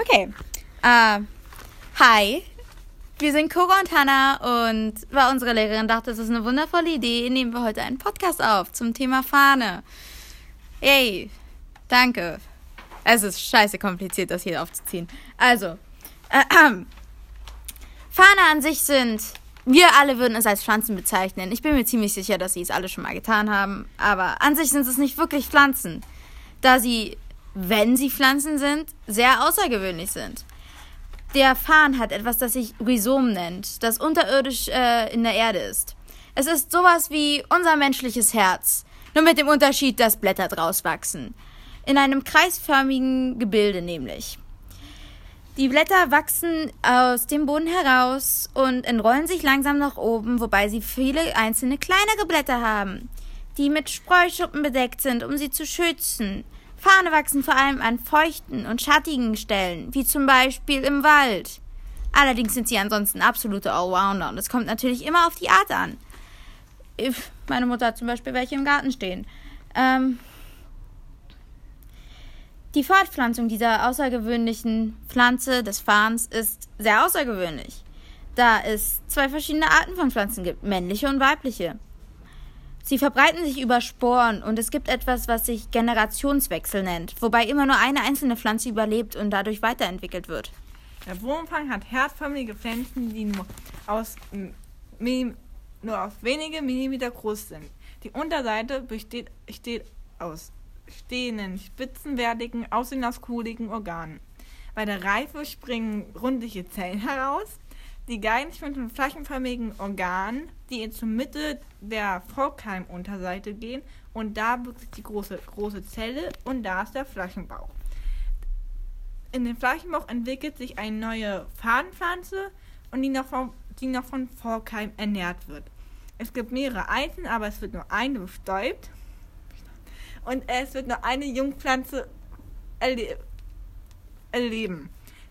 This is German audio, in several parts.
Okay. Äh, hi. Wir sind Cora und Hannah und weil unsere Lehrerin dachte, das ist eine wundervolle Idee, nehmen wir heute einen Podcast auf zum Thema Fahne. Yay. Danke. Es ist scheiße kompliziert, das hier aufzuziehen. Also, äh, äh, Fahne an sich sind, wir alle würden es als Pflanzen bezeichnen. Ich bin mir ziemlich sicher, dass sie es alle schon mal getan haben, aber an sich sind es nicht wirklich Pflanzen, da sie wenn sie Pflanzen sind, sehr außergewöhnlich sind. Der Farn hat etwas, das sich Rhizom nennt, das unterirdisch äh, in der Erde ist. Es ist sowas wie unser menschliches Herz, nur mit dem Unterschied, dass Blätter draus wachsen. In einem kreisförmigen Gebilde nämlich. Die Blätter wachsen aus dem Boden heraus und entrollen sich langsam nach oben, wobei sie viele einzelne kleinere Blätter haben, die mit Spreuschuppen bedeckt sind, um sie zu schützen. Fahne wachsen vor allem an feuchten und schattigen Stellen, wie zum Beispiel im Wald. Allerdings sind sie ansonsten absolute Allrounder und es kommt natürlich immer auf die Art an. Meine Mutter hat zum Beispiel welche im Garten stehen. Ähm die Fortpflanzung dieser außergewöhnlichen Pflanze des Fahns ist sehr außergewöhnlich, da es zwei verschiedene Arten von Pflanzen gibt, männliche und weibliche. Sie verbreiten sich über Sporen und es gibt etwas, was sich Generationswechsel nennt, wobei immer nur eine einzelne Pflanze überlebt und dadurch weiterentwickelt wird. Der Wurmfang hat herzförmige Pflanzen, die nur aus, nur aus wenige Millimeter groß sind. Die Unterseite besteht, besteht aus stehenden, spitzenwertigen, aussehen Organen. Bei der Reife springen rundliche Zellen heraus, die Geigen mit den flaschenförmigen Organen, die zur Mitte der Vorkeimunterseite gehen und da ist die große, große Zelle und da ist der Flaschenbauch. In dem Flaschenbauch entwickelt sich eine neue Fadenpflanze und die noch vom, die noch von Vorkeim ernährt wird. Es gibt mehrere Einzelne, aber es wird nur eine bestäubt und es wird nur eine Jungpflanze erle erleben.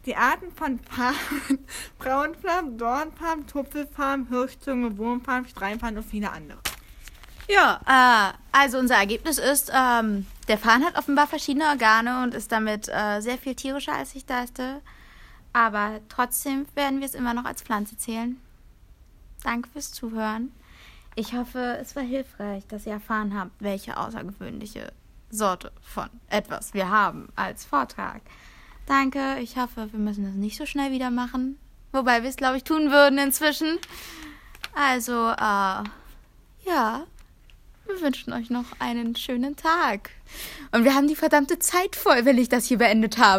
Die Arten von Farben, Braunfarben, Dornfarben, Tupfelfarben, Hirschzunge, Wurmfarben, Streifen und viele andere. Ja, äh, also unser Ergebnis ist, ähm, der Farn hat offenbar verschiedene Organe und ist damit äh, sehr viel tierischer, als ich dachte. Aber trotzdem werden wir es immer noch als Pflanze zählen. Danke fürs Zuhören. Ich hoffe, es war hilfreich, dass ihr erfahren habt, welche außergewöhnliche Sorte von etwas wir haben als Vortrag. Danke. Ich hoffe, wir müssen das nicht so schnell wieder machen. Wobei wir es, glaube ich, tun würden inzwischen. Also, äh, ja. Wir wünschen euch noch einen schönen Tag. Und wir haben die verdammte Zeit voll, wenn ich das hier beendet habe.